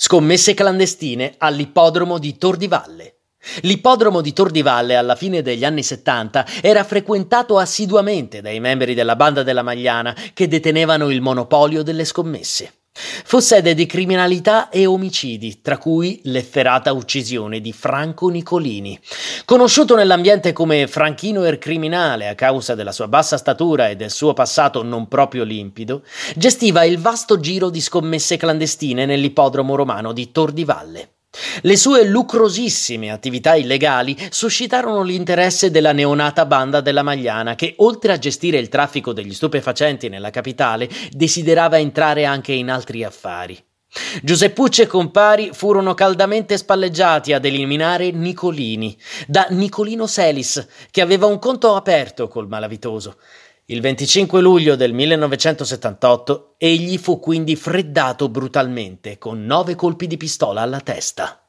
Scommesse clandestine all'ippodromo di Tor di Valle. L'ippodromo di Tor di Valle alla fine degli anni 70 era frequentato assiduamente dai membri della banda della Magliana che detenevano il monopolio delle scommesse. Fu sede di criminalità e omicidi, tra cui l'efferata uccisione di Franco Nicolini. Conosciuto nell'ambiente come Franchino er criminale a causa della sua bassa statura e del suo passato non proprio limpido, gestiva il vasto giro di scommesse clandestine nell'ippodromo romano di Tor di Valle. Le sue lucrosissime attività illegali suscitarono l'interesse della neonata banda della Magliana che, oltre a gestire il traffico degli stupefacenti nella capitale, desiderava entrare anche in altri affari. Giuseppucci e compari furono caldamente spalleggiati ad eliminare Nicolini, da Nicolino Selis, che aveva un conto aperto col malavitoso. Il 25 luglio del 1978 egli fu quindi freddato brutalmente con nove colpi di pistola alla testa.